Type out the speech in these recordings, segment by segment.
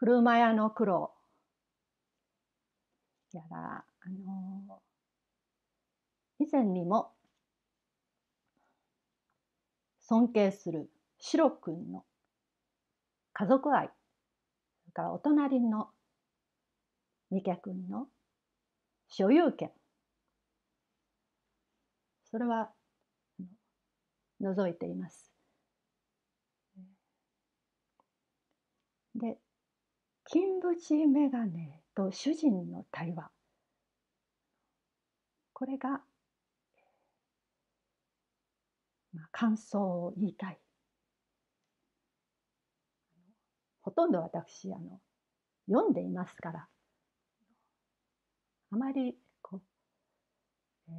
車屋の苦労やら、あの以前にも尊敬するシロ君の家族愛、それからお隣のミケ君の所有権、それは除いています。で、金縁眼鏡と主人の対話。これが、まあ、感想を言いたい。ほとんど私あの読んでいますからあまりこう、えー、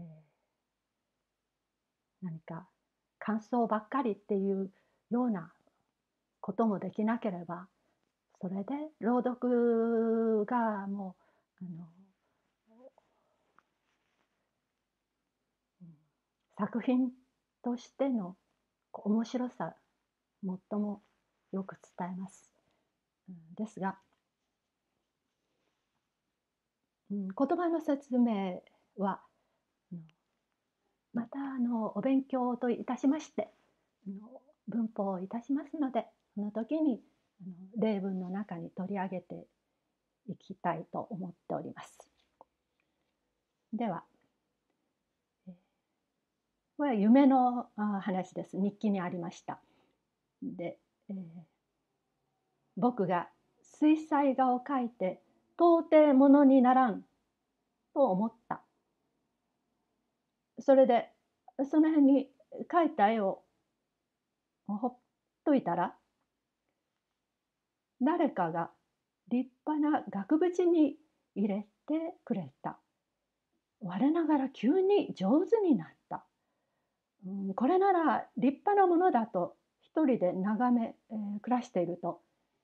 何か感想ばっかりっていうようなこともできなければそれで朗読がもうあの作品としての面白さ最もよく伝えます。ですが、うん、言葉の説明はまたあのお勉強といたしまして文法をいたしますのでその時に例文の中に取り上げていきたいと思っております。ではこれは夢の話です日記にありました。で、えー、僕が水彩画を描いて到底ものにならんと思った。それでその辺に描いた絵をほっといたら誰かが立派な額縁に入れてくれた。我ながら急に上手になった。うん、これなら立派なものだと一人で眺め、えー、暮らしていると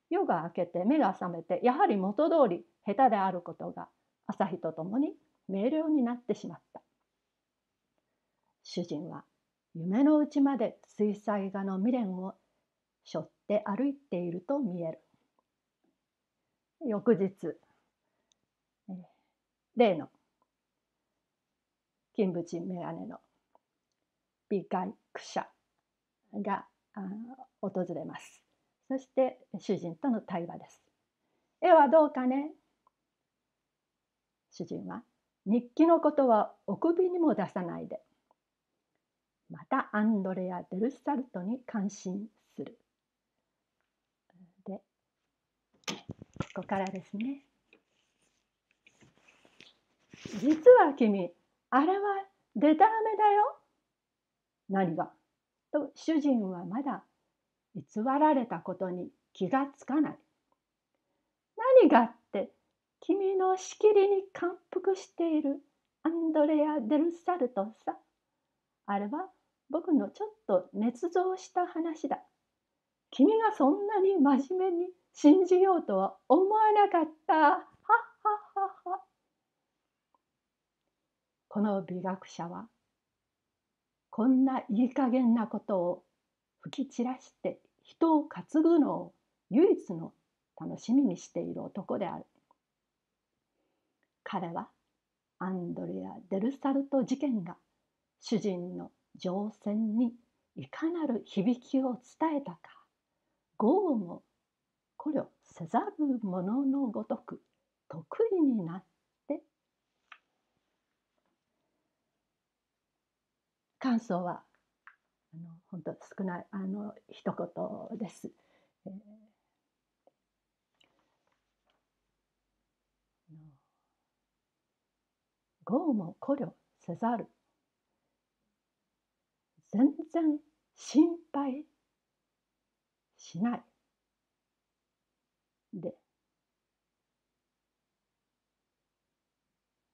夜が明けて目が覚めてやはり元通り下手であることが朝日とともに明瞭になってしまった。主人は夢のうちまで水彩画の未練を背負って歩いていると見える。翌日、例の金縁眼鏡の美外記者が訪れます。そして主人との対話です。絵はどうかね？主人は日記のことはお首にも出さないでまたアンドレア・デルサルトに感心する。でここからですね。実は君あれはデタラメだよ。何が？と主人はまだ偽られたことに気がつかない。何がって君のしきりに感服している？アンドレア・デルサルトさ。あれは僕のちょっと捏造した話だ。君がそんなに真面目に信じようとは思わなかった。はっはっはっは。この美学者はこんないい加減なことを吹き散らして人を担ぐのを唯一の楽しみにしている男である。彼はアンドレア・デルサルト事件が主人の乗船にいかなる響きを伝えたか豪も考慮せざる者のごとく得意になって。感想はあの本当少ないあの一言です。えー。豪も考慮せざる。全然心配しないで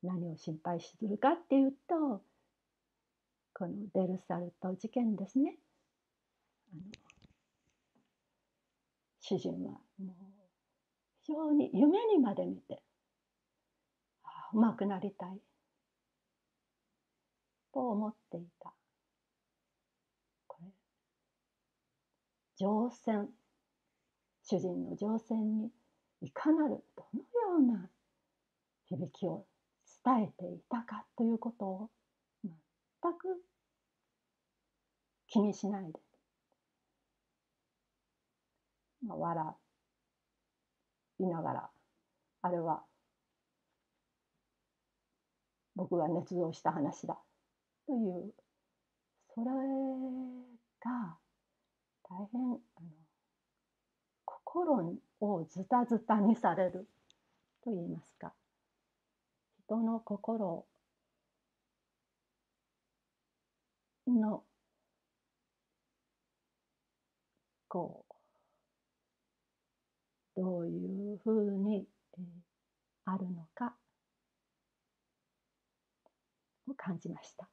何を心配するかっていうとこのデルサルト事件ですね。あの主人はもう非常に夢にまで見てあうまくなりたいと思っていた。これ乗船。主人の乗船にいかなるどのような響きを伝えていたかということを全く気にしないで、まあ、笑いながらあれは僕が捏造した話だというそれ大変あの心をズタズタにされると言いますか人の心のこうどういうふうに、あるのかを感じました。